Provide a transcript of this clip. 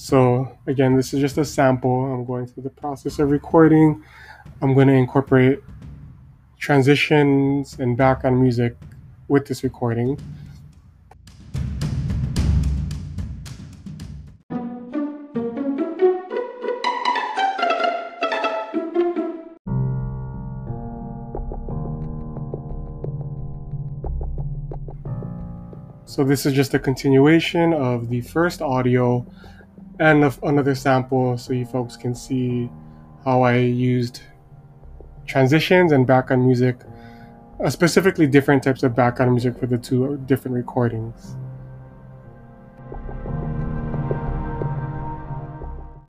So again, this is just a sample. I'm going through the process of recording. I'm going to incorporate transitions and background music with this recording. So this is just a continuation of the first audio and another sample so you folks can see how I used transitions and background music, uh, specifically different types of background music for the two different recordings.